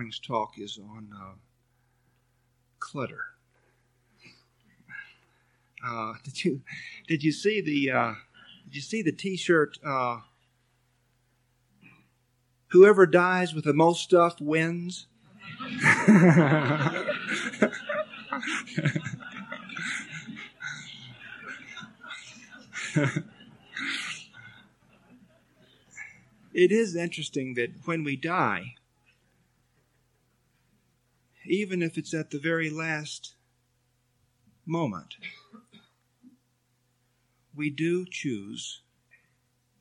Morning's talk is on uh, clutter. Uh, did you did you see the uh, did you see the T-shirt? Uh, Whoever dies with the most stuff wins. it is interesting that when we die, even if it's at the very last moment, we do choose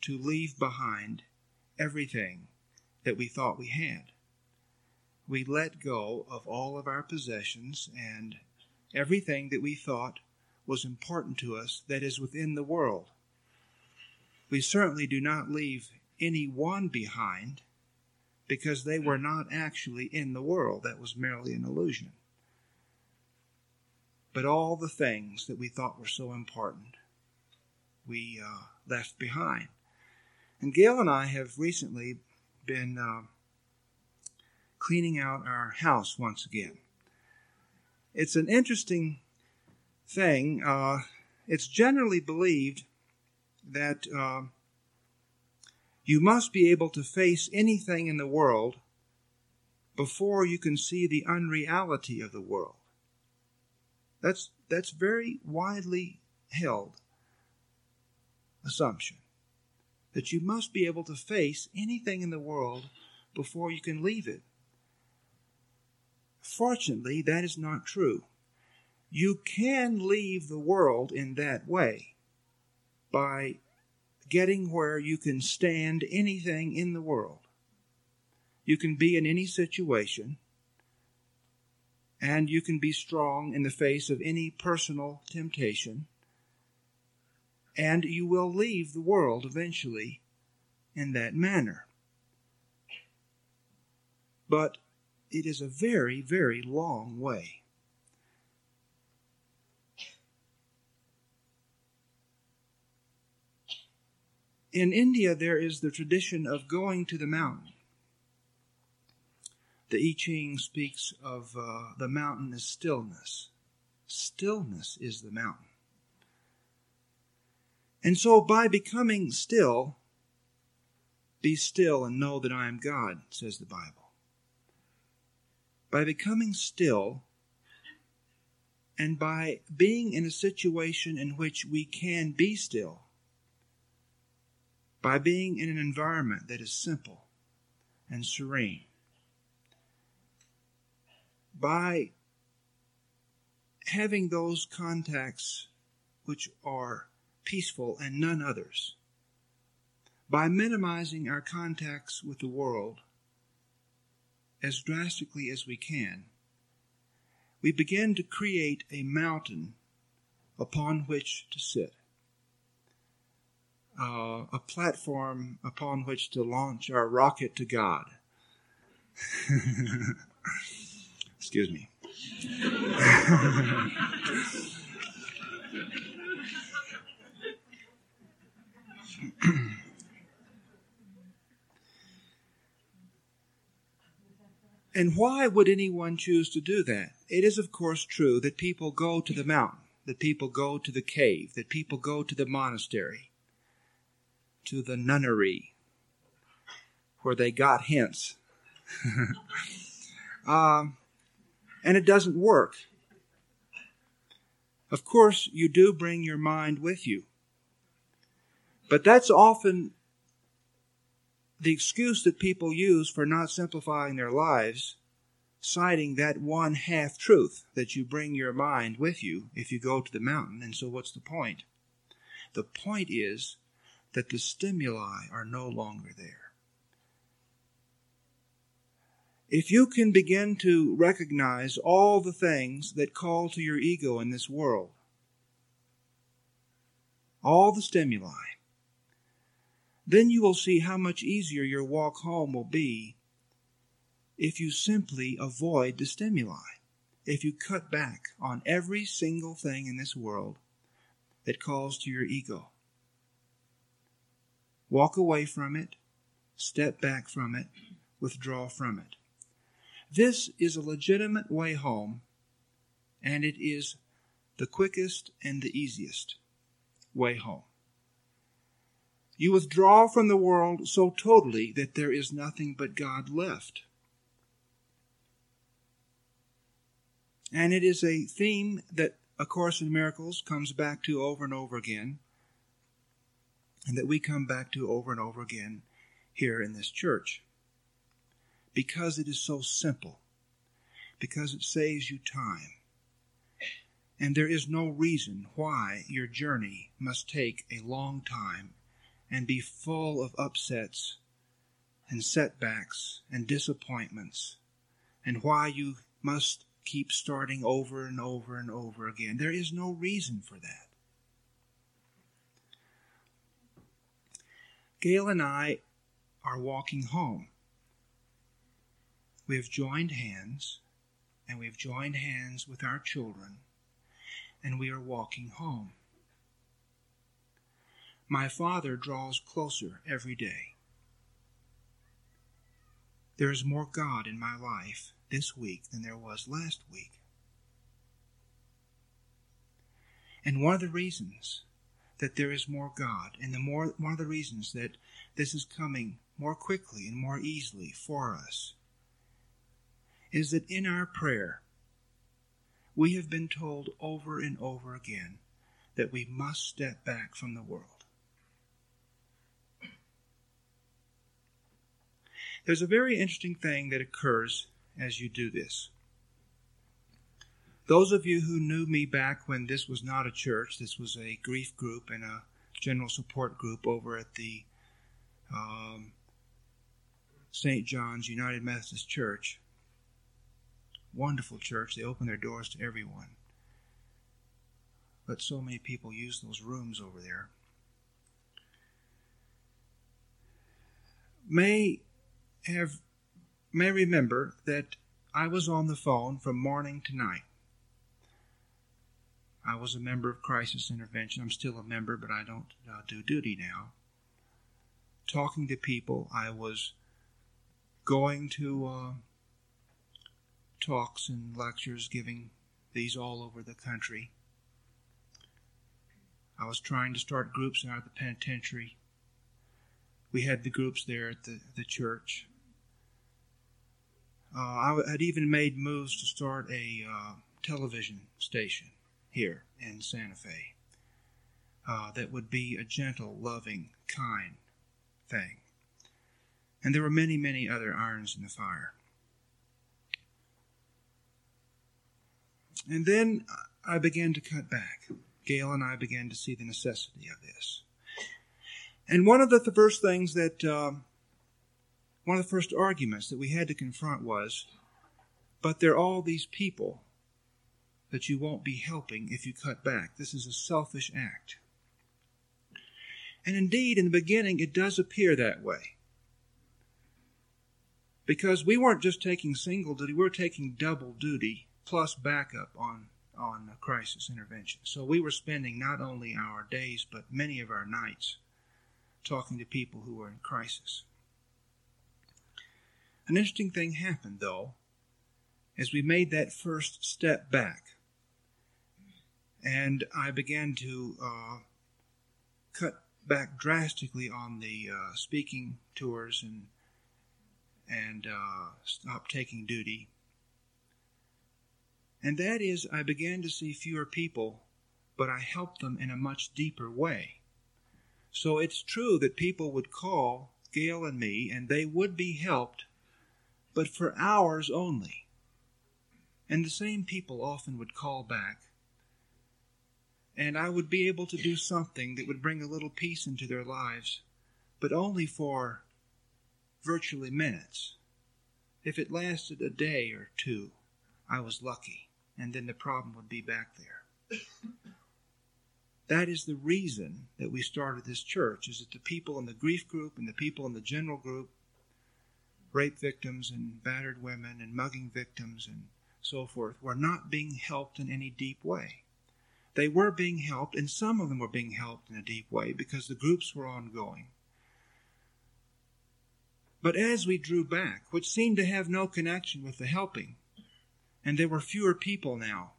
to leave behind everything that we thought we had. We let go of all of our possessions and everything that we thought was important to us that is within the world. We certainly do not leave any one behind because they were not actually in the world. That was merely an illusion. But all the things that we thought were so important, we uh, left behind. And Gail and I have recently been uh, cleaning out our house once again. It's an interesting thing. Uh, it's generally believed that uh, you must be able to face anything in the world before you can see the unreality of the world. That's, that's very widely held assumption that you must be able to face anything in the world before you can leave it. Fortunately, that is not true. You can leave the world in that way by getting where you can stand anything in the world. You can be in any situation, and you can be strong in the face of any personal temptation and you will leave the world eventually in that manner. But it is a very, very long way. In India, there is the tradition of going to the mountain. The I Ching speaks of uh, the mountain as stillness. Stillness is the mountain. And so by becoming still, be still and know that I am God, says the Bible. By becoming still, and by being in a situation in which we can be still, by being in an environment that is simple and serene, by having those contacts which are peaceful, and none others. By minimizing our contacts with the world as drastically as we can, we begin to create a mountain upon which to sit, uh, a platform upon which to launch our rocket to God. Excuse me. and why would anyone choose to do that? It is, of course, true that people go to the mountain, that people go to the cave, that people go to the monastery, to the nunnery, where they got hints. um, and it doesn't work. Of course, you do bring your mind with you. But that's often the excuse that people use for not simplifying their lives, citing that one half truth that you bring your mind with you if you go to the mountain. And so, what's the point? The point is that the stimuli are no longer there. If you can begin to recognize all the things that call to your ego in this world, all the stimuli, then you will see how much easier your walk home will be if you simply avoid the stimuli, if you cut back on every single thing in this world that calls to your ego. Walk away from it, step back from it, withdraw from it. This is a legitimate way home, and it is the quickest and the easiest way home. You withdraw from the world so totally that there is nothing but God left. And it is a theme that A Course in Miracles comes back to over and over again, and that we come back to over and over again here in this church. Because it is so simple, because it saves you time, and there is no reason why your journey must take a long time and be full of upsets and setbacks and disappointments, and why you must keep starting over and over and over again. There is no reason for that. Gail and I are walking home. We have joined hands, and we have joined hands with our children and we are walking home. My Father draws closer every day. There is more God in my life this week than there was last week. And one of the reasons that there is more God, and the more one of the reasons that this is coming more quickly and more easily for us, is that in our prayer we have been told over and over again that we must step back from the world. There's a very interesting thing that occurs as you do this. Those of you who knew me back when this was not a church, this was a grief group and a general support group over at the um, St. John's United Methodist Church, wonderful church. They open their doors to everyone. But so many people use those rooms over there. May have may remember that I was on the phone from morning to night. I was a member of Crisis Intervention. I'm still a member, but I don't uh, do duty now. Talking to people, I was going to uh, talks and lectures, giving these all over the country. I was trying to start groups out of the penitentiary. We had the groups there at the, the church. Uh, I had even made moves to start a uh, television station here in Santa Fe uh, that would be a gentle, loving, kind thing. And there were many, many other irons in the fire. And then I began to cut back. Gail and I began to see the necessity of this. And one of the, the first things that, um, one of the first arguments that we had to confront was, but there are all these people that you won't be helping if you cut back. This is a selfish act. And indeed, in the beginning, it does appear that way. Because we weren't just taking single duty, we were taking double duty plus backup on on crisis intervention. So we were spending not only our days but many of our nights talking to people who were in crisis. An interesting thing happened though as we made that first step back, and I began to uh, cut back drastically on the uh, speaking tours and and uh, stop taking duty and that is, I began to see fewer people, but I helped them in a much deeper way. So it's true that people would call Gail and me, and they would be helped, but for hours only. And the same people often would call back, and I would be able to do something that would bring a little peace into their lives, but only for virtually minutes. If it lasted a day or two, I was lucky and then the problem would be back there. That is the reason that we started this church, is that the people in the grief group and the people in the general group, rape victims and battered women and mugging victims and so forth, were not being helped in any deep way. They were being helped, and some of them were being helped in a deep way because the groups were ongoing. But as we drew back, which seemed to have no connection with the helping, and there were fewer people now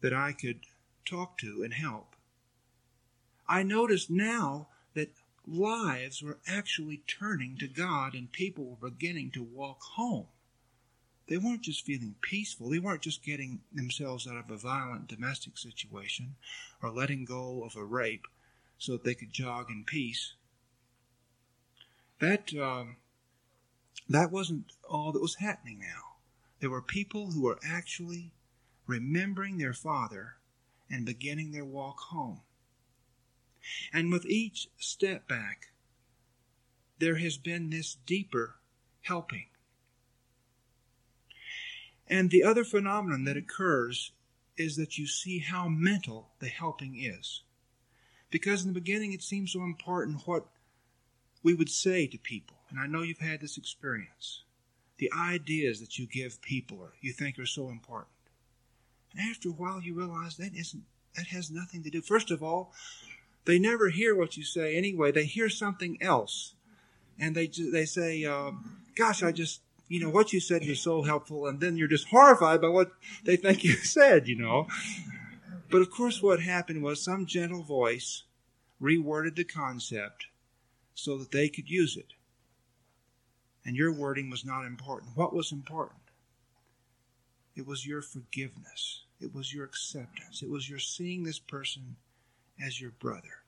that I could talk to and help, I noticed now that lives were actually turning to God and people were beginning to walk home. They weren't just feeling peaceful. They weren't just getting themselves out of a violent domestic situation or letting go of a rape so that they could jog in peace. That, um, that wasn't all that was happening now. There were people who were actually remembering their father and beginning their walk home. And with each step back, there has been this deeper helping. And the other phenomenon that occurs is that you see how mental the helping is. Because in the beginning it seems so important what we would say to people. And I know you've had this experience. The ideas that you give people or you think are so important. And after a while you realize that isn't that has nothing to do. First of all, they never hear what you say anyway. They hear something else, and they they say, uh, "Gosh, I just you know what you said was so helpful," and then you're just horrified by what they think you said. You know, but of course, what happened was some gentle voice reworded the concept so that they could use it, and your wording was not important. What was important? It was your forgiveness. It was your acceptance. It was your seeing this person as your brother,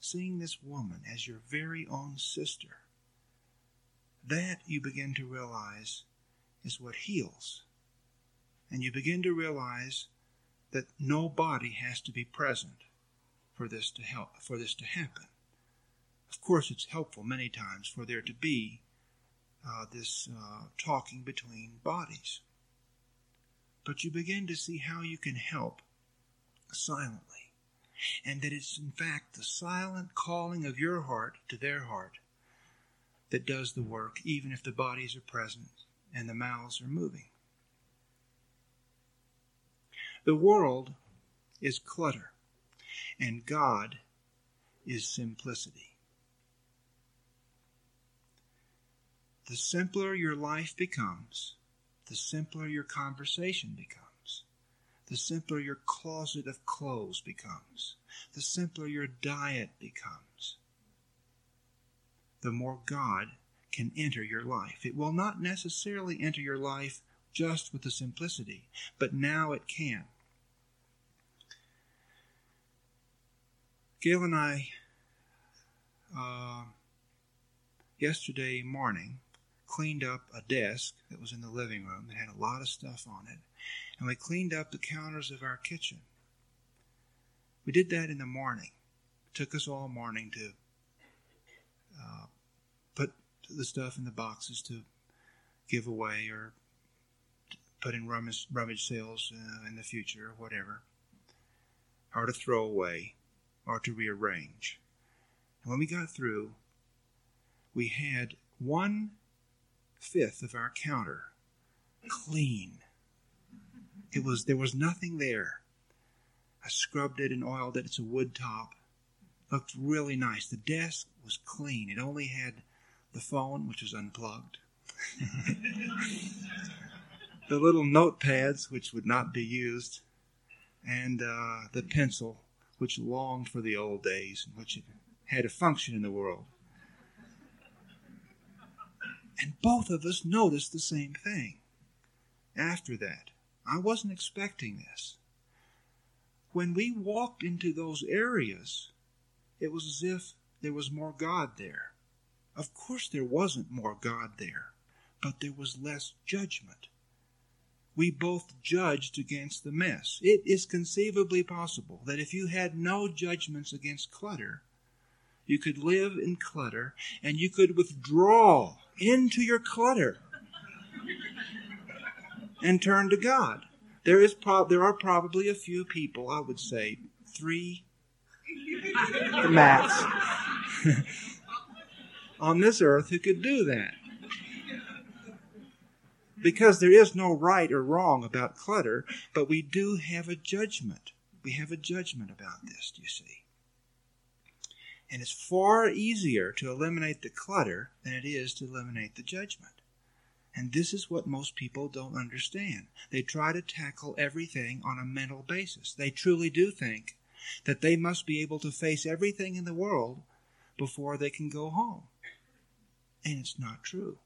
seeing this woman as your very own sister. That you begin to realize is what heals. And you begin to realize that no body has to be present for this to help for this to happen. Of course, it's helpful many times for there to be uh, this uh, talking between bodies. But you begin to see how you can help silently and that it's in fact the silent calling of your heart to their heart that does the work, even if the bodies are present and the mouths are moving. The world is clutter, and God is simplicity. The simpler your life becomes, the simpler your conversation becomes the simpler your closet of clothes becomes, the simpler your diet becomes, the more God can enter your life. It will not necessarily enter your life just with the simplicity, but now it can. Gail and I, uh, yesterday morning, cleaned up a desk that was in the living room that had a lot of stuff on it and we cleaned up the counters of our kitchen. We did that in the morning. It took us all morning to uh, the stuff in the boxes to give away or put in rummage, rummage sales uh, in the future or whatever, or to throw away or to rearrange. And when we got through, we had one fifth of our counter clean it was there was nothing there. I scrubbed it and oiled it. It's a wood top. Looked really nice. The desk was clean. It only had the phone, which was unplugged. the little notepads, which would not be used, and uh, the pencil, which longed for the old days, in which it had a function in the world. And both of us noticed the same thing after that. I wasn't expecting this. When we walked into those areas, it was as if there was more God there. Of course, there wasn't more God there, but there was less judgment. We both judged against the mess. It is conceivably possible that if you had no judgments against clutter, you could live in clutter and you could withdraw into your clutter and turn to God. There is pro- there are probably a few people, I would say three the max on this earth who could do that. Because there is no right or wrong about clutter, but we do have a judgment. We have a judgment about this, you see? And it's far easier to eliminate the clutter than it is to eliminate the judgment. And this is what most people don't understand. They try to tackle everything on a mental basis. They truly do think that they must be able to face everything in the world before they can go home. And it's not true.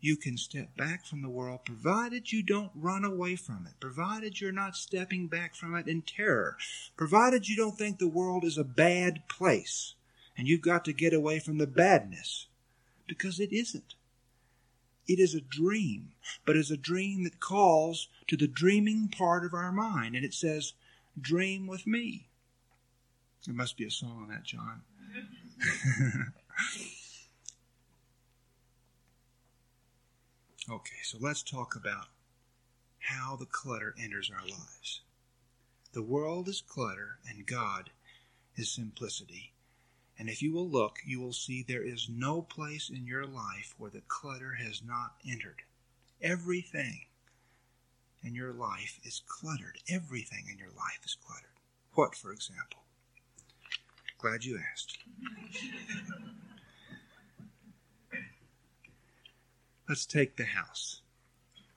You can step back from the world provided you don't run away from it, provided you're not stepping back from it in terror, provided you don't think the world is a bad place and you've got to get away from the badness, because it isn't. It is a dream, but it's a dream that calls to the dreaming part of our mind. And it says, Dream with me. There must be a song on that, John. okay, so let's talk about how the clutter enters our lives. The world is clutter, and God is simplicity. And if you will look, you will see there is no place in your life where the clutter has not entered. Everything in your life is cluttered. Everything in your life is cluttered. What, for example? Glad you asked. Let's take the house,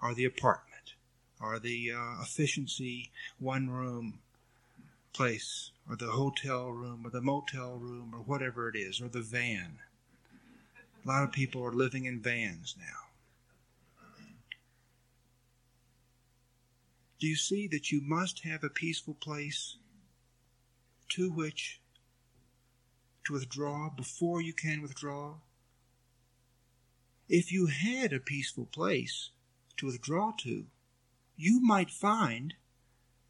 or the apartment, or the uh, efficiency one room place or the hotel room or the motel room or whatever it is or the van. A lot of people are living in vans now. Do you see that you must have a peaceful place to which to withdraw before you can withdraw? If you had a peaceful place to withdraw to, you might find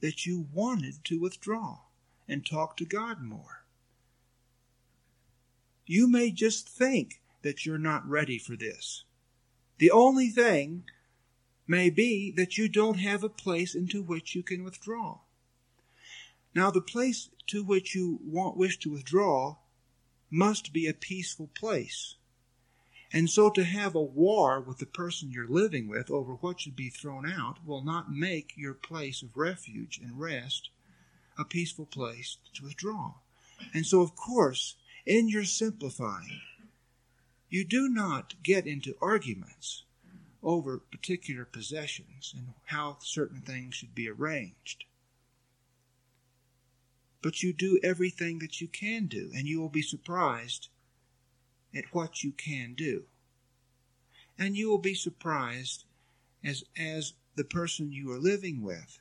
that you wanted to withdraw and talk to God more. You may just think that you're not ready for this. The only thing may be that you don't have a place into which you can withdraw. Now, the place to which you want, wish to withdraw must be a peaceful place. And so to have a war with the person you're living with over what should be thrown out will not make your place of refuge and rest a peaceful place to withdraw. And so, of course, in your simplifying, you do not get into arguments over particular possessions and how certain things should be arranged. But you do everything that you can do, and you will be surprised at what you can do. And you will be surprised as, as the person you are living with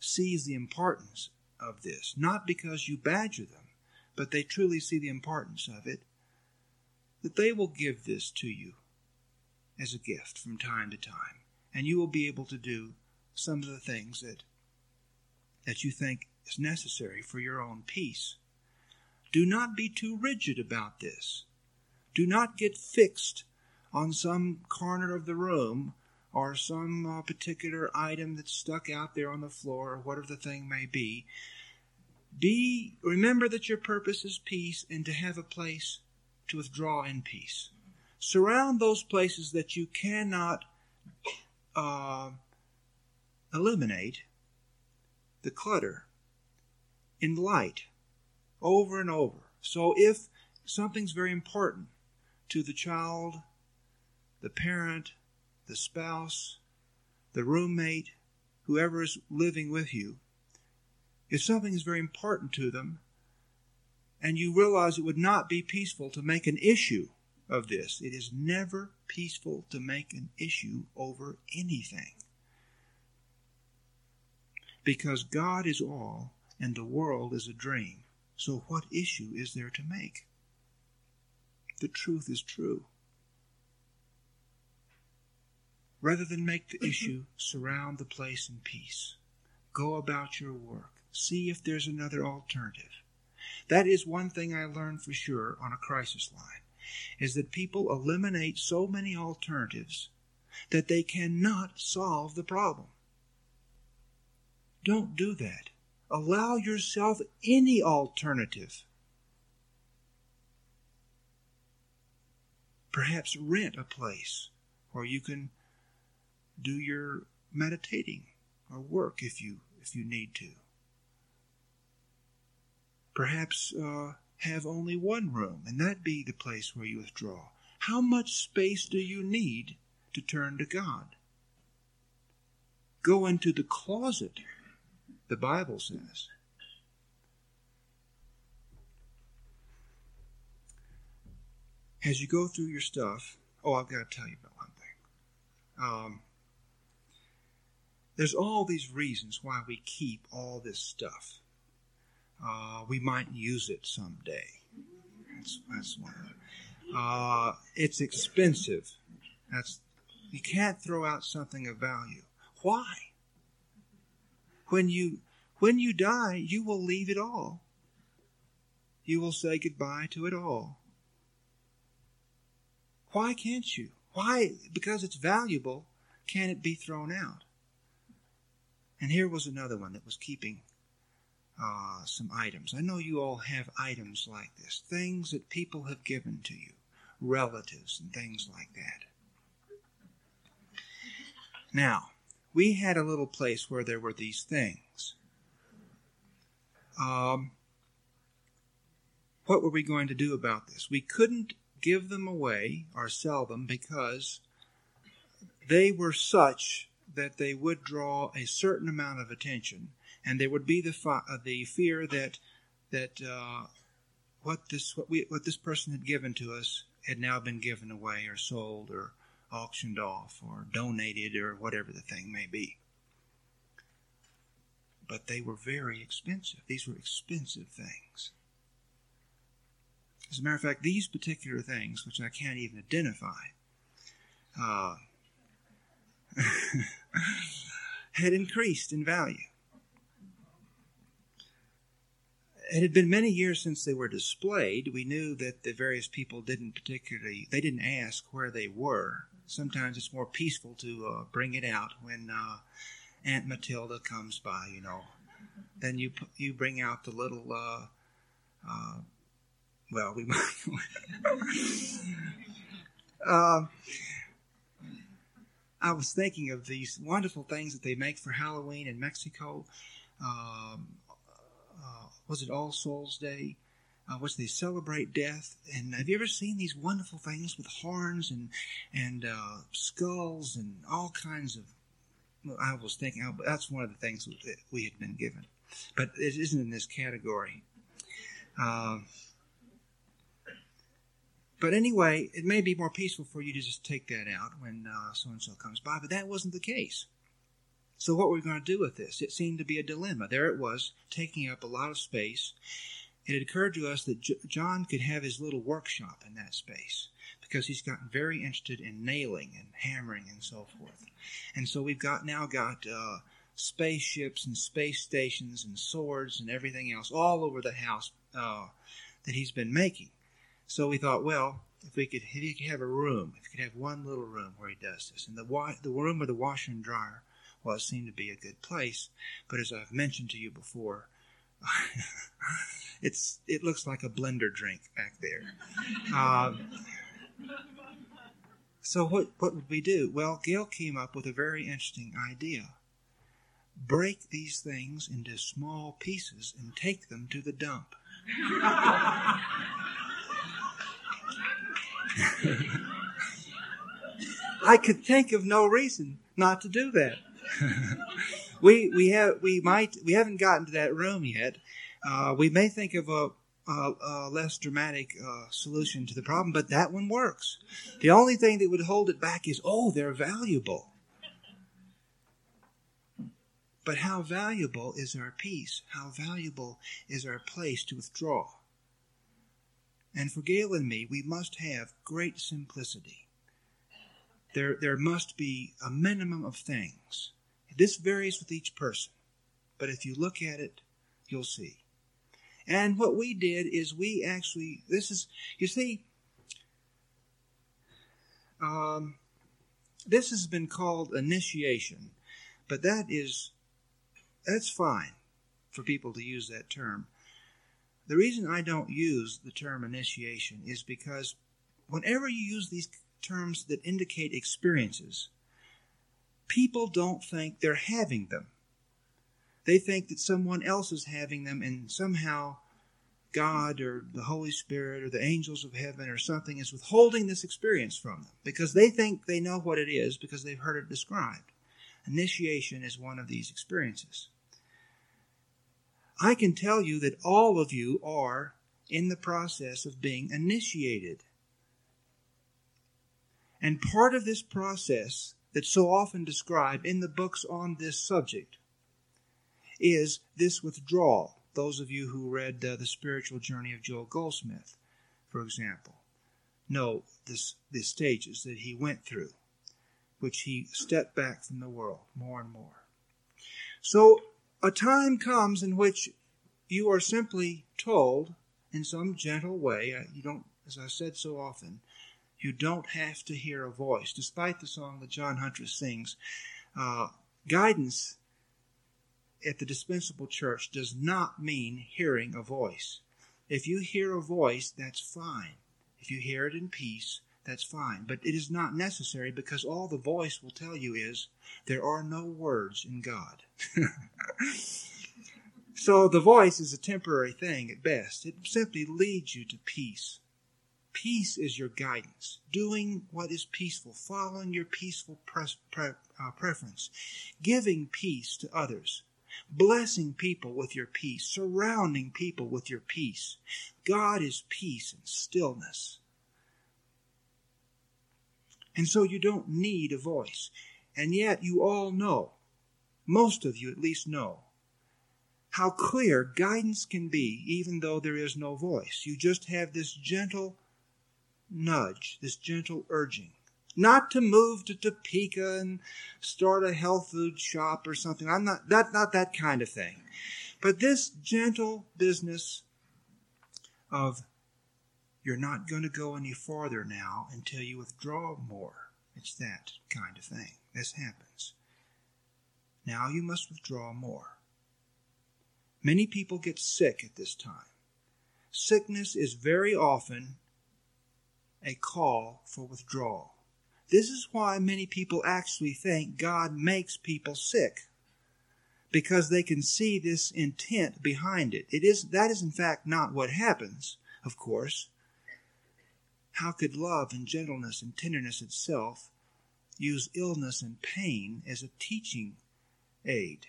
sees the importance of this, not because you badger them, but they truly see the importance of it, that they will give this to you as a gift from time to time, and you will be able to do some of the things that that you think is necessary for your own peace. Do not be too rigid about this. Do not get fixed on some corner of the room or some uh, particular item that's stuck out there on the floor or whatever the thing may be. Be remember that your purpose is peace and to have a place to withdraw in peace. Surround those places that you cannot uh, eliminate the clutter in light over and over so if something's very important to the child the parent the spouse, the roommate, whoever is living with you, if something is very important to them, and you realize it would not be peaceful to make an issue of this, it is never peaceful to make an issue over anything. Because God is all and the world is a dream. So, what issue is there to make? The truth is true. Rather than make the mm-hmm. issue, surround the place in peace. Go about your work. See if there's another alternative. That is one thing I learned for sure on a crisis line, is that people eliminate so many alternatives that they cannot solve the problem. Don't do that. Allow yourself any alternative. Perhaps rent a place where you can do your meditating or work if you if you need to. perhaps uh, have only one room, and that be the place where you withdraw. How much space do you need to turn to God? Go into the closet, the Bible says. As you go through your stuff, oh, I've got to tell you about one thing. Um, there's all these reasons why we keep all this stuff. Uh, we might use it someday. That's, that's one. Uh, it's expensive. That's you can't throw out something of value. Why? When you when you die, you will leave it all. You will say goodbye to it all. Why can't you? Why? Because it's valuable, can it be thrown out? And here was another one that was keeping uh, some items. I know you all have items like this, things that people have given to you, relatives and things like that. Now, we had a little place where there were these things. Um, what were we going to do about this? We couldn't give them away or sell them because they were such that they would draw a certain amount of attention, and there would be the fi- uh, the fear that that uh, what this what we what this person had given to us had now been given away or sold or auctioned off or donated or whatever the thing may be. But they were very expensive. These were expensive things. As a matter of fact, these particular things, which I can't even identify, uh, had increased in value. It had been many years since they were displayed. We knew that the various people didn't particularly, they didn't ask where they were. Sometimes it's more peaceful to uh, bring it out when uh, Aunt Matilda comes by, you know. Then you you bring out the little, uh, uh well, we might. Um, I was thinking of these wonderful things that they make for Halloween in Mexico. Um, uh, was it All Souls Day? Uh, which they celebrate death. And have you ever seen these wonderful things with horns and and uh, skulls and all kinds of? Well, I was thinking oh, that's one of the things that we had been given, but it isn't in this category. Uh, but anyway, it may be more peaceful for you to just take that out when so and so comes by, but that wasn't the case. So, what were we going to do with this? It seemed to be a dilemma. There it was, taking up a lot of space. It occurred to us that J- John could have his little workshop in that space because he's gotten very interested in nailing and hammering and so forth. And so we've got now got uh, spaceships and space stations and swords and everything else all over the house uh, that he's been making. So we thought, well, if we could, if he could have a room, if he could have one little room where he does this, and the wa- the room with the washer and dryer was seemed to be a good place. But as I've mentioned to you before, it's it looks like a blender drink back there. Um, so what what would we do? Well, Gail came up with a very interesting idea. Break these things into small pieces and take them to the dump. I could think of no reason not to do that. we we have we might we haven't gotten to that room yet. Uh, we may think of a, a, a less dramatic uh, solution to the problem, but that one works. The only thing that would hold it back is oh, they're valuable. But how valuable is our peace? How valuable is our place to withdraw? And for Gail and me, we must have great simplicity. There, there must be a minimum of things. This varies with each person, but if you look at it, you'll see. And what we did is we actually, this is, you see, um, this has been called initiation, but that is, that's fine for people to use that term. The reason I don't use the term initiation is because whenever you use these terms that indicate experiences, people don't think they're having them. They think that someone else is having them, and somehow God or the Holy Spirit or the angels of heaven or something is withholding this experience from them because they think they know what it is because they've heard it described. Initiation is one of these experiences. I can tell you that all of you are in the process of being initiated. And part of this process that's so often described in the books on this subject is this withdrawal. Those of you who read uh, The Spiritual Journey of Joel Goldsmith, for example, know this, the stages that he went through, which he stepped back from the world more and more. So a time comes in which you are simply told in some gentle way, you don't, as I said so often, you don't have to hear a voice. Despite the song that John Huntress sings, uh, guidance at the dispensable church does not mean hearing a voice. If you hear a voice, that's fine. If you hear it in peace, that's fine. But it is not necessary because all the voice will tell you is there are no words in God. so the voice is a temporary thing at best. It simply leads you to peace. Peace is your guidance, doing what is peaceful, following your peaceful pre- pre- uh, preference, giving peace to others, blessing people with your peace, surrounding people with your peace. God is peace and stillness. And so you don't need a voice. And yet you all know, most of you at least know, how clear guidance can be even though there is no voice. You just have this gentle nudge, this gentle urging. Not to move to Topeka and start a health food shop or something. I'm not that not that kind of thing. But this gentle business of you're not going to go any farther now until you withdraw more. It's that kind of thing. This happens. Now you must withdraw more. Many people get sick at this time. Sickness is very often a call for withdrawal. This is why many people actually think God makes people sick because they can see this intent behind it. It is that is in fact not what happens, of course. How could love and gentleness and tenderness itself use illness and pain as a teaching aid?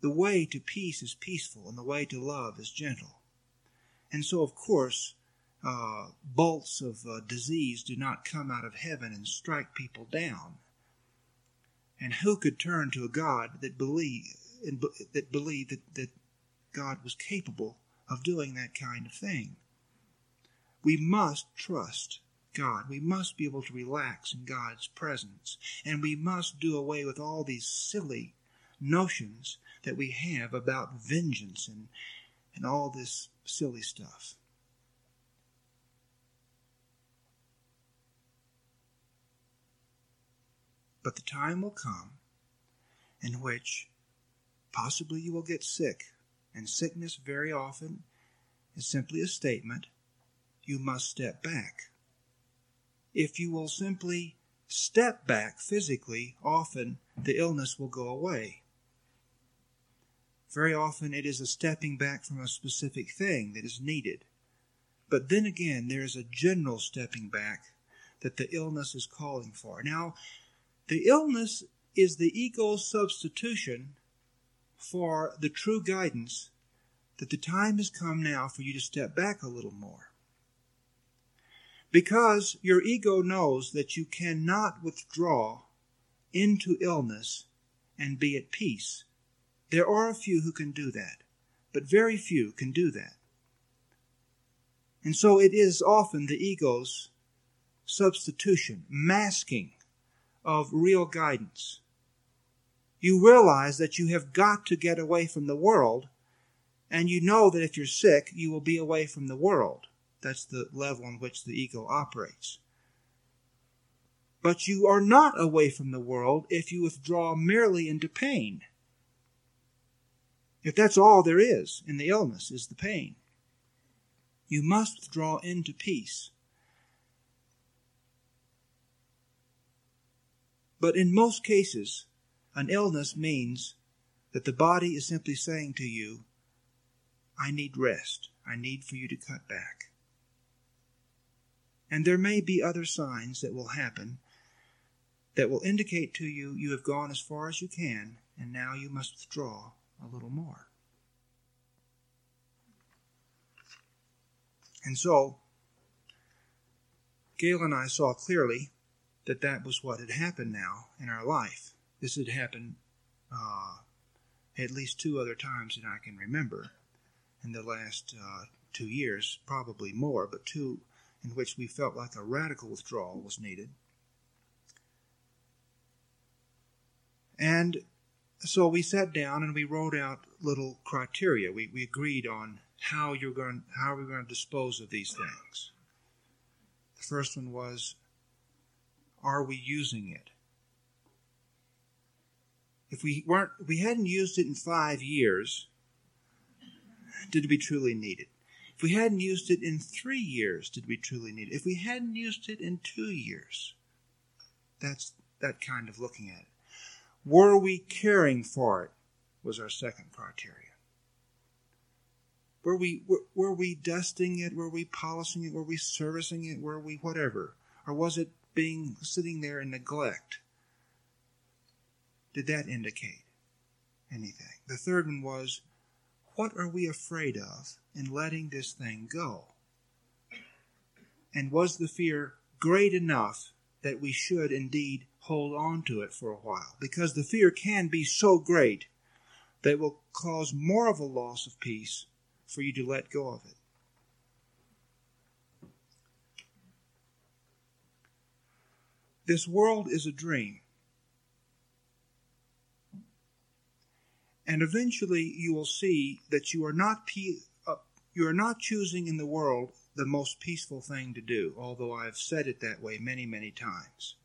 The way to peace is peaceful, and the way to love is gentle. And so, of course, uh, bolts of uh, disease do not come out of heaven and strike people down. And who could turn to a God that believe that believed that, that God was capable of doing that kind of thing? We must trust God. We must be able to relax in God's presence. And we must do away with all these silly notions that we have about vengeance and, and all this silly stuff. But the time will come in which possibly you will get sick, and sickness very often is simply a statement you must step back. If you will simply step back physically, often the illness will go away. Very often it is a stepping back from a specific thing that is needed. But then again, there is a general stepping back that the illness is calling for. Now, the illness is the ego's substitution for the true guidance that the time has come now for you to step back a little more. Because your ego knows that you cannot withdraw into illness and be at peace. There are a few who can do that, but very few can do that. And so it is often the ego's substitution, masking of real guidance. You realize that you have got to get away from the world, and you know that if you're sick, you will be away from the world. That's the level on which the ego operates. But you are not away from the world if you withdraw merely into pain. If that's all there is in the illness, is the pain. You must withdraw into peace. But in most cases, an illness means that the body is simply saying to you, I need rest. I need for you to cut back. And there may be other signs that will happen that will indicate to you you have gone as far as you can, and now you must withdraw a little more. And so, Gail and I saw clearly that that was what had happened now in our life. This had happened uh, at least two other times that I can remember in the last uh, two years, probably more, but two in which we felt like a radical withdrawal was needed. And so we sat down and we wrote out little criteria. We, we agreed on how you're going how we're going to dispose of these things. The first one was are we using it? If we weren't if we hadn't used it in 5 years, did we truly need it? If we hadn't used it in 3 years, did we truly need it? If we hadn't used it in 2 years, that's that kind of looking at it. Were we caring for it? Was our second criteria. Were we were, were we dusting it? Were we polishing it? Were we servicing it? Were we whatever? Or was it being sitting there in neglect? Did that indicate anything? The third one was, what are we afraid of in letting this thing go? And was the fear great enough that we should indeed hold on to it for a while? Because the fear can be so great that it will cause more of a loss of peace for you to let go of it. This world is a dream. And eventually you will see that you are not pe- uh, you are not choosing in the world the most peaceful thing to do, although I have said it that way many, many times.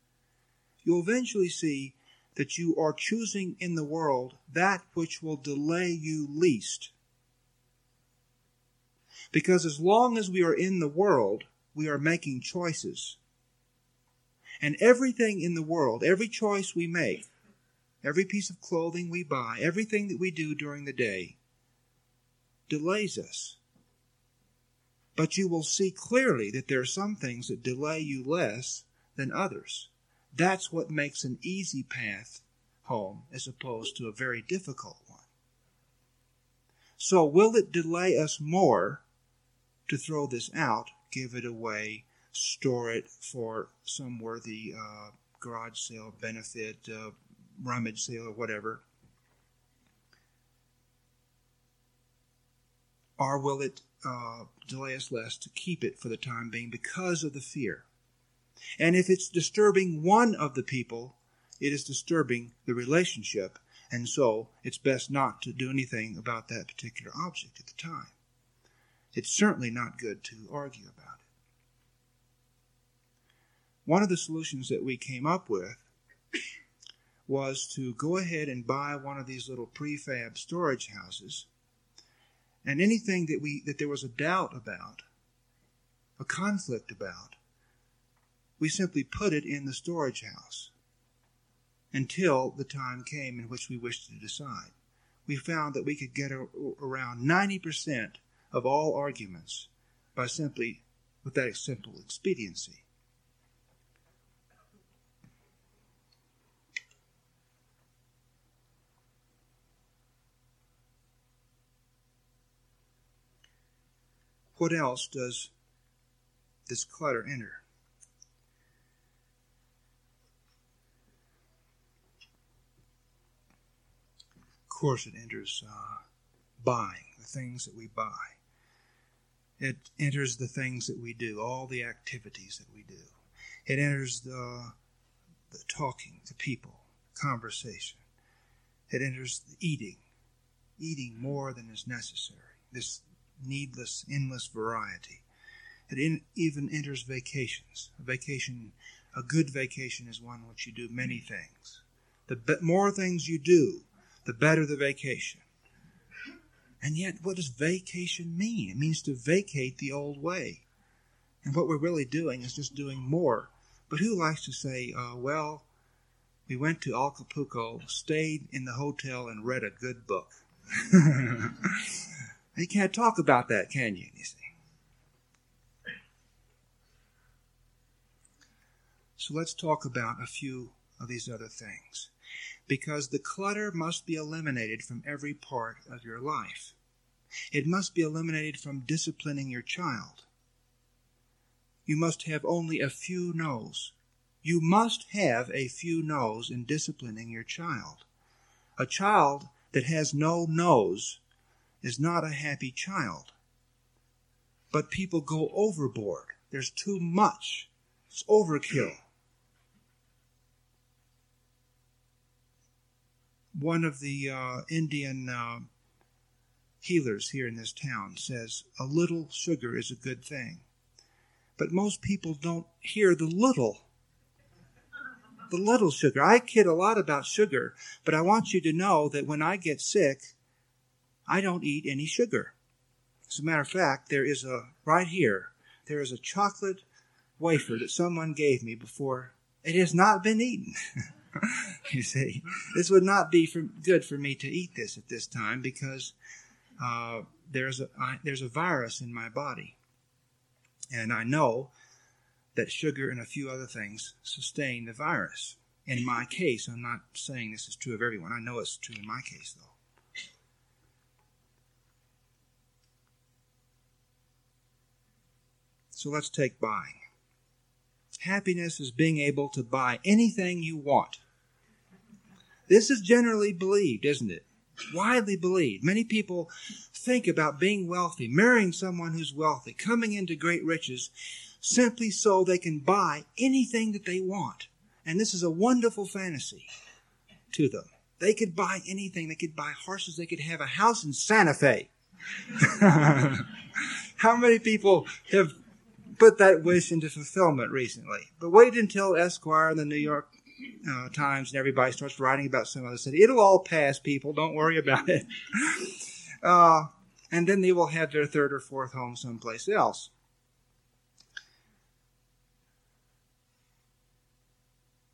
You'll eventually see that you are choosing in the world that which will delay you least. Because as long as we are in the world, we are making choices. And everything in the world, every choice we make, every piece of clothing we buy, everything that we do during the day, delays us. But you will see clearly that there are some things that delay you less than others. That's what makes an easy path home as opposed to a very difficult one. So, will it delay us more to throw this out, give it away, store it for some worthy uh, garage sale benefit, uh, rummage sale, or whatever? Or will it uh, delay us less to keep it for the time being because of the fear? And if it's disturbing one of the people, it is disturbing the relationship, and so it's best not to do anything about that particular object at the time. It's certainly not good to argue about it. One of the solutions that we came up with was to go ahead and buy one of these little prefab storage houses. And anything that we that there was a doubt about a conflict about we simply put it in the storage house until the time came in which we wished to decide. We found that we could get a, around 90% of all arguments by simply with that simple expediency what else does this clutter enter? Of course, it enters uh, buying, the things that we buy. It enters the things that we do, all the activities that we do. It enters the, the talking to people, conversation. It enters the eating, eating more than is necessary. This needless, endless variety. It in, even enters vacations. A vacation, a good vacation is one in which you do many things. The be- more things you do, the better the vacation. And yet, what does vacation mean? It means to vacate the old way. And what we're really doing is just doing more. But who likes to say, uh, well, we went to Acapulco, stayed in the hotel, and read a good book? You can't talk about that, can you? You see. So let's talk about a few of these other things. Because the clutter must be eliminated from every part of your life. It must be eliminated from disciplining your child. You must have only a few no's. You must have a few no's in disciplining your child. A child that has no no's is not a happy child. But people go overboard. There's too much. It's overkill. One of the uh, Indian uh, healers here in this town says a little sugar is a good thing. But most people don't hear the little. The little sugar. I kid a lot about sugar, but I want you to know that when I get sick, I don't eat any sugar. As a matter of fact, there is a, right here, there is a chocolate wafer that someone gave me before it has not been eaten. you see, this would not be for, good for me to eat this at this time because uh, there's a I, there's a virus in my body, and I know that sugar and a few other things sustain the virus. In my case, I'm not saying this is true of everyone. I know it's true in my case, though. So let's take buying. Happiness is being able to buy anything you want. This is generally believed, isn't it? Widely believed. Many people think about being wealthy, marrying someone who's wealthy, coming into great riches, simply so they can buy anything that they want. And this is a wonderful fantasy to them. They could buy anything. They could buy horses. They could have a house in Santa Fe. How many people have put that wish into fulfillment recently. But wait until Esquire and the New York uh, Times and everybody starts writing about some other city. It'll all pass, people. Don't worry about it. Uh, and then they will have their third or fourth home someplace else.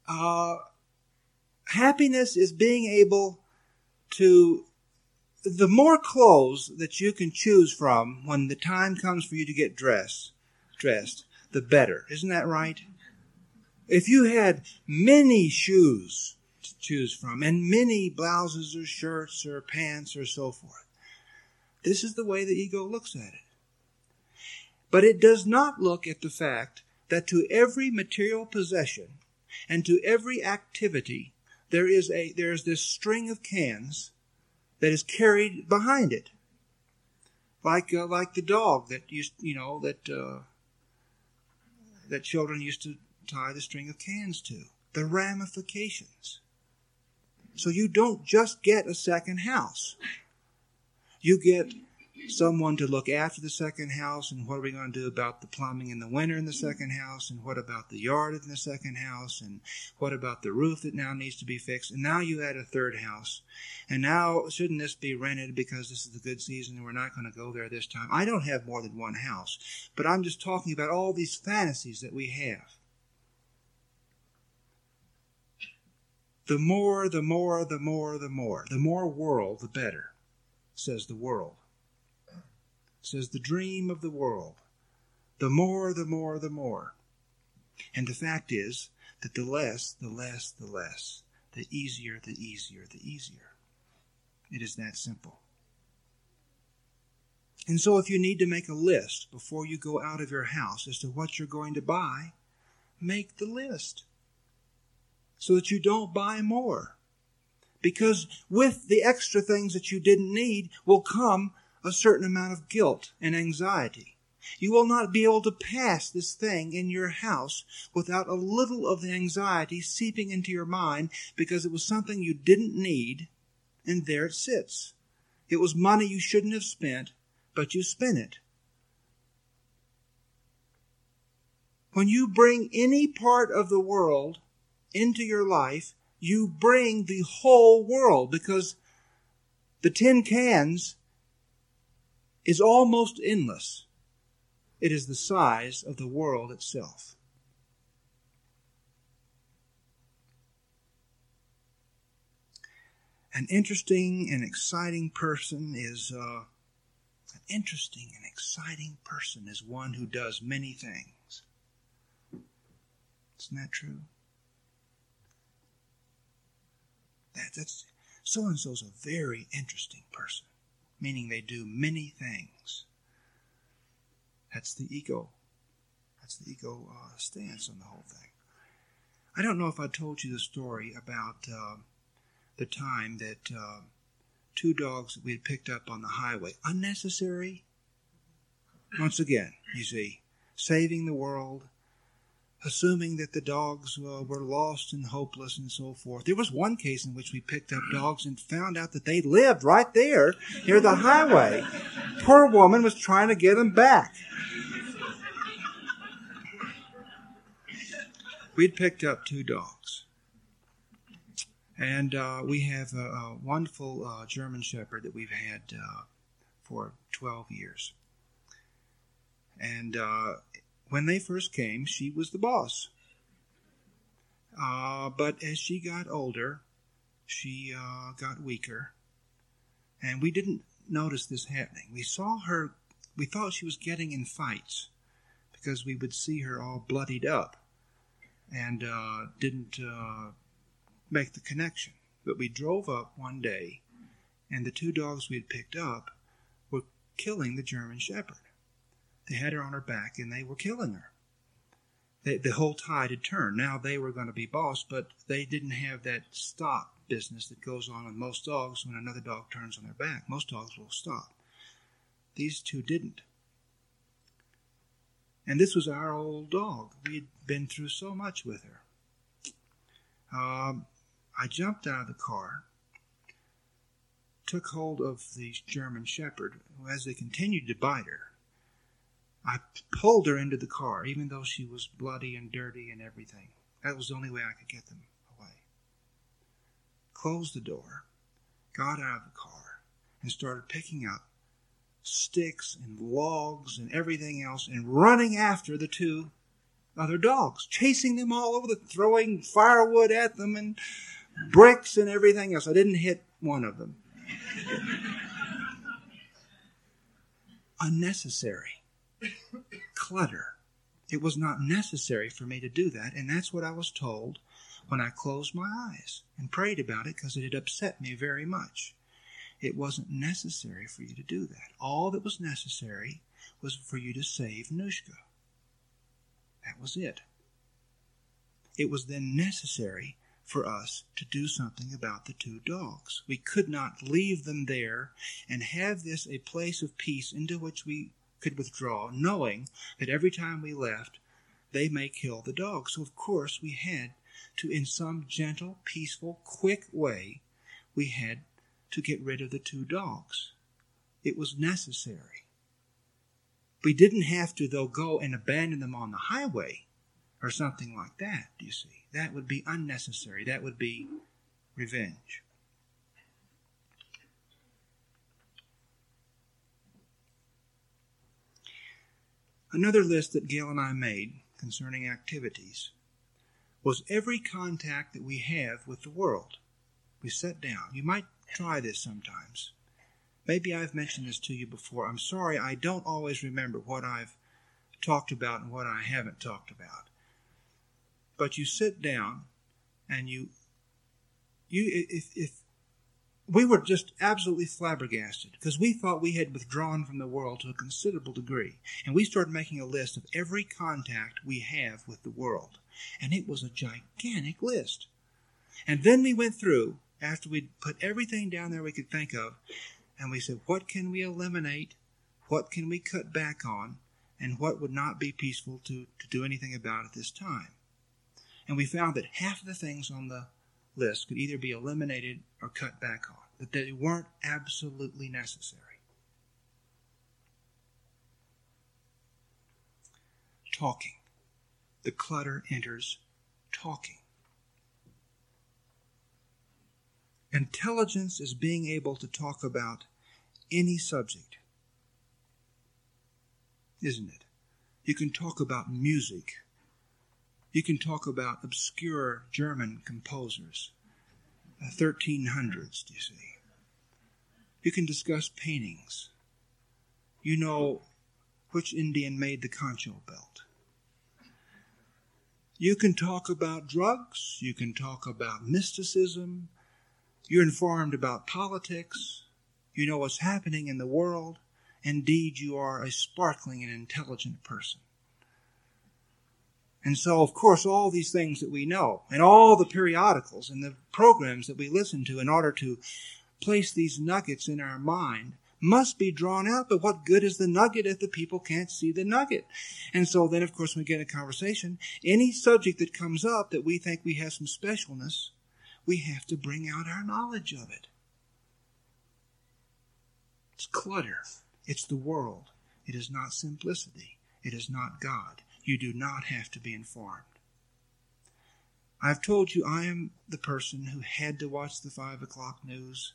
Uh, happiness is being able to the more clothes that you can choose from when the time comes for you to get dressed dressed, the better. Isn't that right? If you had many shoes to choose from and many blouses or shirts or pants or so forth, this is the way the ego looks at it. But it does not look at the fact that to every material possession and to every activity there is a there is this string of cans that is carried behind it, like uh, like the dog that you you know that uh, that children used to tie the string of cans to, the ramifications. So you don't just get a second house. You get someone to look after the second house and what are we going to do about the plumbing in the winter in the second house? And what about the yard in the second house? And what about the roof that now needs to be fixed? And now you add a third house. And now shouldn't this be rented because this is the good season and we're not going to go there this time? I don't have more than one house but i'm just talking about all these fantasies that we have. The more the more the more the more. The more world the better says the world says the dream of the world. The more, the more, the more. And the fact is that the less, the less, the less, the easier, the easier, the easier. It is that simple. And so if you need to make a list before you go out of your house as to what you're going to buy, make the list so that you don't buy more. Because with the extra things that you didn't need will come a certain amount of guilt and anxiety. You will not be able to pass this thing in your house without a little of the anxiety seeping into your mind because it was something you didn't need and there it sits. It was money you shouldn't have spent, but you spent it. When you bring any part of the world into your life, you bring the whole world because the tin cans is almost endless. It is the size of the world itself. An interesting and exciting person is uh, interesting and exciting person is one who does many things. Isn't that true? That, that's so and so's a very interesting person, meaning they do many things. That's the ego. That's the ego uh, stance on the whole thing. I don't know if I told you the story about uh, the time that uh, two dogs that we had picked up on the highway, unnecessary. Once again, you see, saving the world, assuming that the dogs uh, were lost and hopeless and so forth. There was one case in which we picked up dogs and found out that they lived right there near the highway. Poor woman was trying to get them back. We'd picked up two dogs. And uh, we have a, a wonderful uh, German Shepherd that we've had uh, for 12 years. And uh, when they first came, she was the boss. Uh, but as she got older, she uh, got weaker. And we didn't notice this happening. We saw her, we thought she was getting in fights because we would see her all bloodied up and uh, didn't uh, make the connection. But we drove up one day, and the two dogs we had picked up were killing the German Shepherd. They had her on her back, and they were killing her. They, the whole tide had turned. Now they were going to be boss, but they didn't have that stop business that goes on with most dogs when another dog turns on their back. Most dogs will stop. These two didn't. And this was our old dog. We had been through so much with her. Um, I jumped out of the car, took hold of the German Shepherd. Who, as they continued to bite her, I pulled her into the car, even though she was bloody and dirty and everything. That was the only way I could get them away. Closed the door, got out of the car, and started picking up sticks and logs and everything else and running after the two other dogs, chasing them all over the, throwing firewood at them and bricks and everything else. I didn't hit one of them. Unnecessary. Clutter. It was not necessary for me to do that, and that's what I was told when I closed my eyes and prayed about it because it had upset me very much. It wasn't necessary for you to do that. All that was necessary was for you to save Nushka. That was it. It was then necessary for us to do something about the two dogs. We could not leave them there and have this a place of peace into which we could withdraw, knowing that every time we left, they may kill the dog. So, of course, we had to, in some gentle, peaceful, quick way, we had to get rid of the two dogs. It was necessary. We didn't have to, though, go and abandon them on the highway or something like that, do you see? That would be unnecessary. That would be revenge. Another list that Gail and I made concerning activities was every contact that we have with the world. We set down. You might Try this sometimes. Maybe I've mentioned this to you before. I'm sorry I don't always remember what I've talked about and what I haven't talked about. But you sit down and you you if if we were just absolutely flabbergasted because we thought we had withdrawn from the world to a considerable degree. And we started making a list of every contact we have with the world. And it was a gigantic list. And then we went through after we'd put everything down there we could think of, and we said, what can we eliminate? What can we cut back on? And what would not be peaceful to, to do anything about at this time? And we found that half of the things on the list could either be eliminated or cut back on, that they weren't absolutely necessary. Talking. The clutter enters talking. Intelligence is being able to talk about any subject, isn't it? You can talk about music. You can talk about obscure German composers, uh, 1300s, do you see? You can discuss paintings. you know which Indian made the concho belt. You can talk about drugs, you can talk about mysticism, you're informed about politics, you know what's happening in the world. Indeed, you are a sparkling and intelligent person. And so, of course, all these things that we know, and all the periodicals and the programs that we listen to in order to place these nuggets in our mind must be drawn out. But what good is the nugget if the people can't see the nugget? And so then, of course, when we get a conversation, any subject that comes up that we think we have some specialness, we have to bring out our knowledge of it. It's clutter. It's the world. It is not simplicity. It is not God you do not have to be informed. I've told you I am the person who had to watch the five o'clock news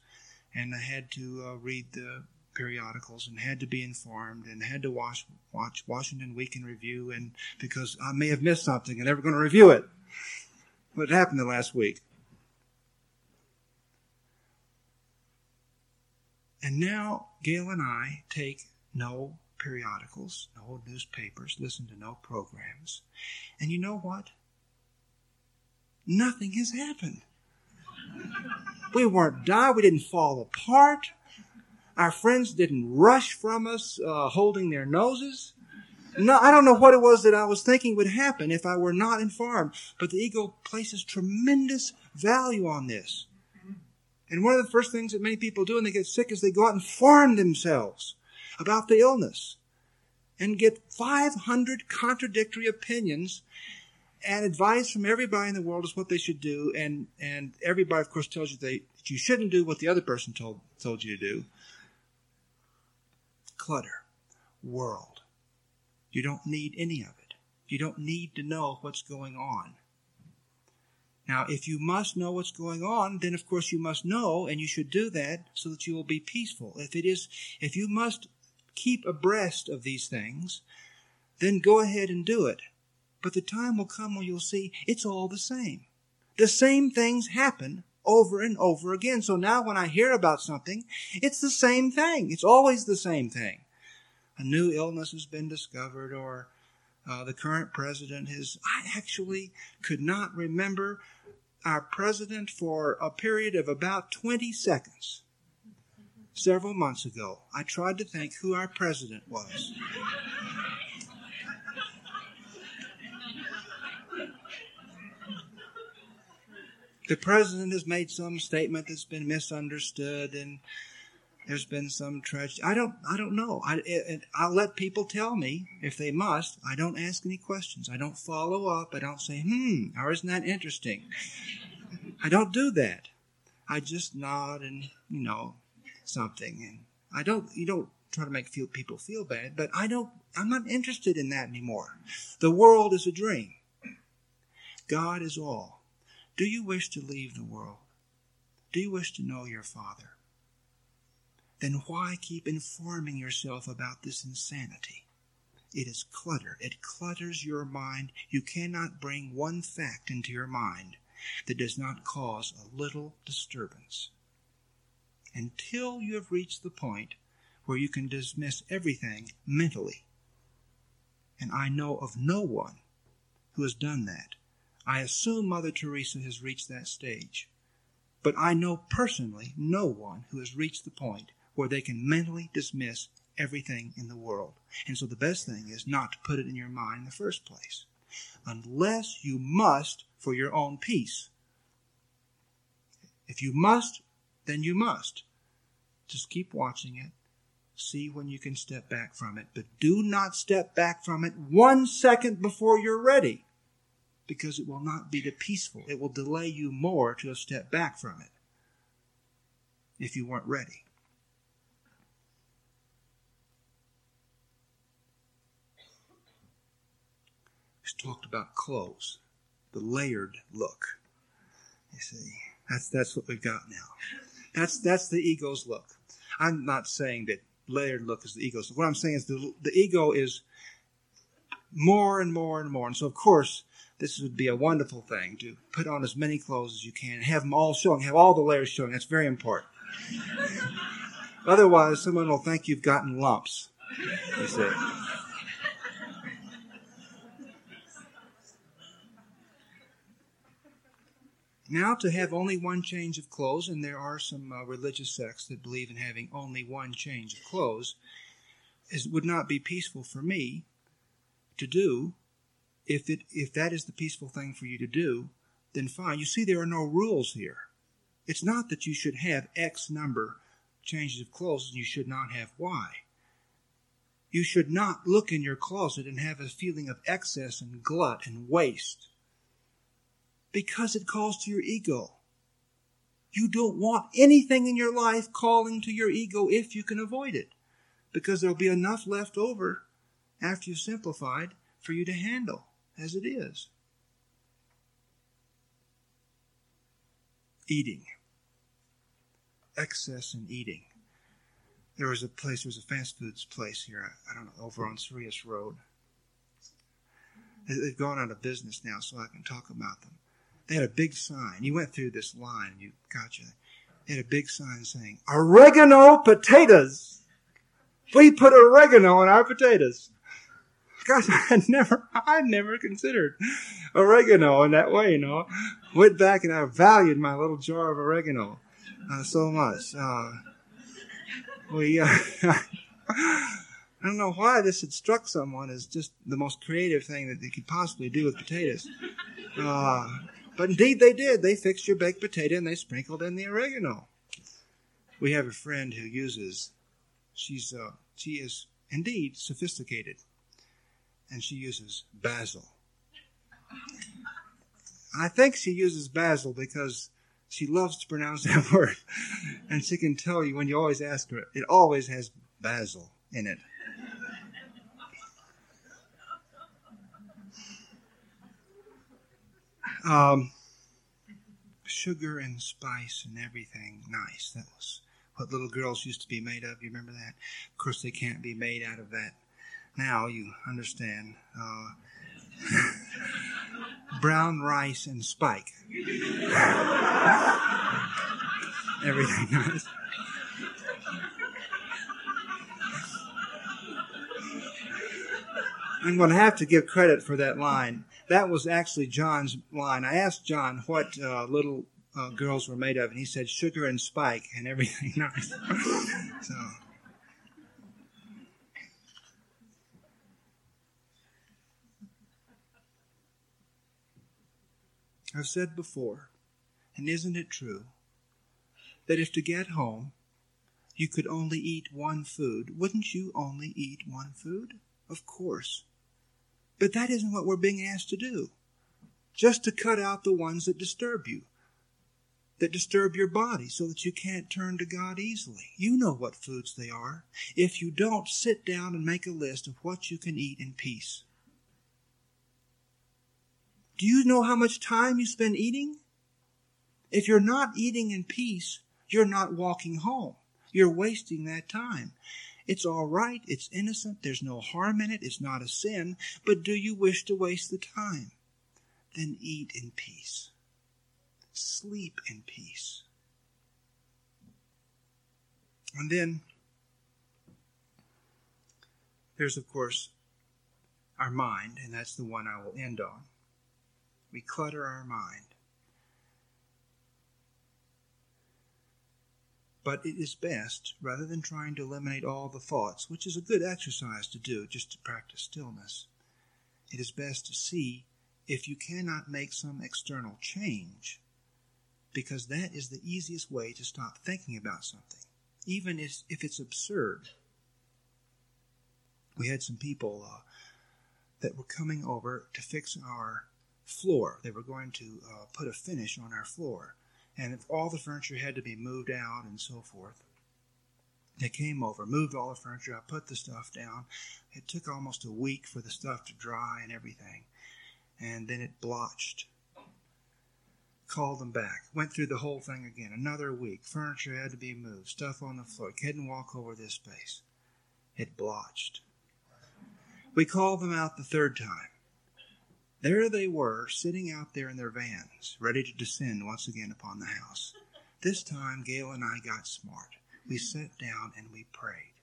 and I had to uh, read the periodicals and had to be informed and had to watch watch Washington Week in Review and because I may have missed something and never going to review it. What happened the last week? And now Gail and I take no periodicals, no newspapers, listen to no programs. And you know what? Nothing has happened. We weren't die. We didn't fall apart. Our friends didn't rush from us, uh, holding their noses. No, I don't know what it was that I was thinking would happen if I were not informed. But the ego places tremendous value on this. And one of the first things that many people do when they get sick is they go out and farm themselves about the illness and get 500 contradictory opinions and advice from everybody in the world is what they should do. And, and everybody, of course, tells you they, that you shouldn't do what the other person told, told you to do. Clutter. World. You don't need any of it. You don't need to know what's going on. Now, if you must know what's going on, then of course you must know, and you should do that so that you will be peaceful. If it is, if you must keep abreast of these things, then go ahead and do it. But the time will come when you'll see it's all the same. The same things happen over and over again. So now when I hear about something, it's the same thing. It's always the same thing. A new illness has been discovered or uh, the current president has, I actually could not remember our president for a period of about 20 seconds several months ago, I tried to think who our president was. the president has made some statement that's been misunderstood and there's been some tragedy. I don't, I don't know. I, I'll let people tell me if they must. I don't ask any questions. I don't follow up. I don't say, hmm, or isn't that interesting? I don't do that. I just nod and, you know, something. And I don't, you don't try to make feel, people feel bad, but I don't, I'm not interested in that anymore. The world is a dream. God is all. Do you wish to leave the world? Do you wish to know your Father? Then why keep informing yourself about this insanity? It is clutter. It clutters your mind. You cannot bring one fact into your mind that does not cause a little disturbance until you have reached the point where you can dismiss everything mentally. And I know of no one who has done that. I assume Mother Teresa has reached that stage. But I know personally no one who has reached the point where they can mentally dismiss everything in the world. And so the best thing is not to put it in your mind in the first place. Unless you must for your own peace. If you must, then you must. Just keep watching it. See when you can step back from it. But do not step back from it one second before you're ready. Because it will not be the peaceful. It will delay you more to have stepped back from it. If you weren't ready. We talked about clothes. The layered look. You see. That's that's what we've got now. That's that's the ego's look. I'm not saying that layered look is the ego's. Look. What I'm saying is the the ego is more and more and more. And so of course this would be a wonderful thing to put on as many clothes as you can, have them all showing, have all the layers showing. That's very important. Otherwise, someone will think you've gotten lumps. You see. Now, to have only one change of clothes, and there are some uh, religious sects that believe in having only one change of clothes, is, would not be peaceful for me to do. If it if that is the peaceful thing for you to do, then fine. You see, there are no rules here. It's not that you should have X number changes of clothes and you should not have Y. You should not look in your closet and have a feeling of excess and glut and waste because it calls to your ego. You don't want anything in your life calling to your ego if you can avoid it, because there'll be enough left over after you've simplified for you to handle as it is. Eating. Excess in eating. There was a place, there was a fast foods place here, I don't know, over on Cerrillos Road. They've gone out of business now, so I can talk about them. They had a big sign. You went through this line. And you gotcha. They had a big sign saying, oregano potatoes. We put oregano on our potatoes. Gosh, I never, I never considered oregano in that way, you know. Went back and I valued my little jar of oregano uh, so much. Uh, we, uh, I don't know why this had struck someone as just the most creative thing that they could possibly do with potatoes. Uh, but indeed they did. They fixed your baked potato and they sprinkled in the oregano. We have a friend who uses, she's, uh, she is indeed sophisticated, and she uses basil. I think she uses basil because she loves to pronounce that word. And she can tell you when you always ask her, it always has basil in it. Um, sugar and spice and everything nice. That was what little girls used to be made of. You remember that? Of course, they can't be made out of that now. You understand. Uh, brown rice and spike. everything nice. I'm going to have to give credit for that line that was actually John's line. I asked John what uh, little uh, girls were made of, and he said sugar and spike and everything nice. so. I've said before, and isn't it true, that if to get home you could only eat one food, wouldn't you only eat one food? Of course. But that isn't what we're being asked to do. Just to cut out the ones that disturb you, that disturb your body so that you can't turn to God easily. You know what foods they are. If you don't, sit down and make a list of what you can eat in peace. Do you know how much time you spend eating? If you're not eating in peace, you're not walking home. You're wasting that time. It's all right. It's innocent. There's no harm in it. It's not a sin. But do you wish to waste the time? Then eat in peace. Sleep in peace. And then there's, of course, our mind, and that's the one I will end on. We clutter our mind. But it is best, rather than trying to eliminate all the thoughts, which is a good exercise to do just to practice stillness, it is best to see if you cannot make some external change, because that is the easiest way to stop thinking about something, even if, it's absurd. We had some people uh, that were coming over to fix our floor. They were going to uh, put a finish on our floor and all the furniture had to be moved out and so forth. They came over, moved all the furniture up, put the stuff down. It took almost a week for the stuff to dry and everything. And then it blotched. Called them back. Went through the whole thing again. Another week. Furniture had to be moved. Stuff on the floor. Couldn't walk over this space. It blotched. We called them out the third time. There they were, sitting out there in their vans, ready to descend once again upon the house. This time, Gail and I got smart. We sat down and we prayed.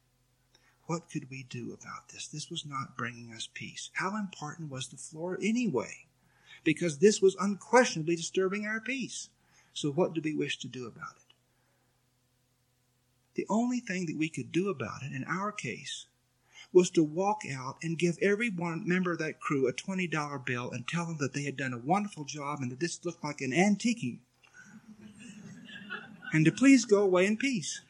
What could we do about this? This was not bringing us peace. How important was the floor anyway? Because this was unquestionably disturbing our peace. So, what do we wish to do about it? The only thing that we could do about it in our case was to walk out and give every one member of that crew a $20 bill and tell them that they had done a wonderful job and that this looked like an antiquing. and to please go away in peace.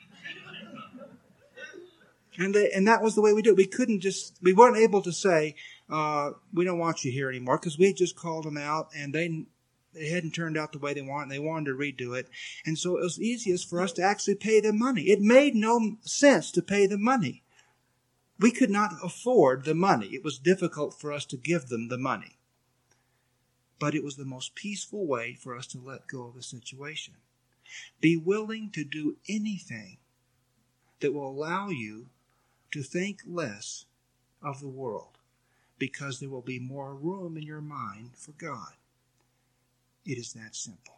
And, they, and that was the way we did it. We couldn't just, we weren't able to say, uh, we don't want you here anymore because we just called them out and they, it hadn't turned out the way they wanted. They wanted to redo it. And so it was easiest for us to actually pay them money. It made no sense to pay them money. We could not afford the money. It was difficult for us to give them the money. But it was the most peaceful way for us to let go of the situation. Be willing to do anything that will allow you to think less of the world because there will be more room in your mind for God. It is that simple.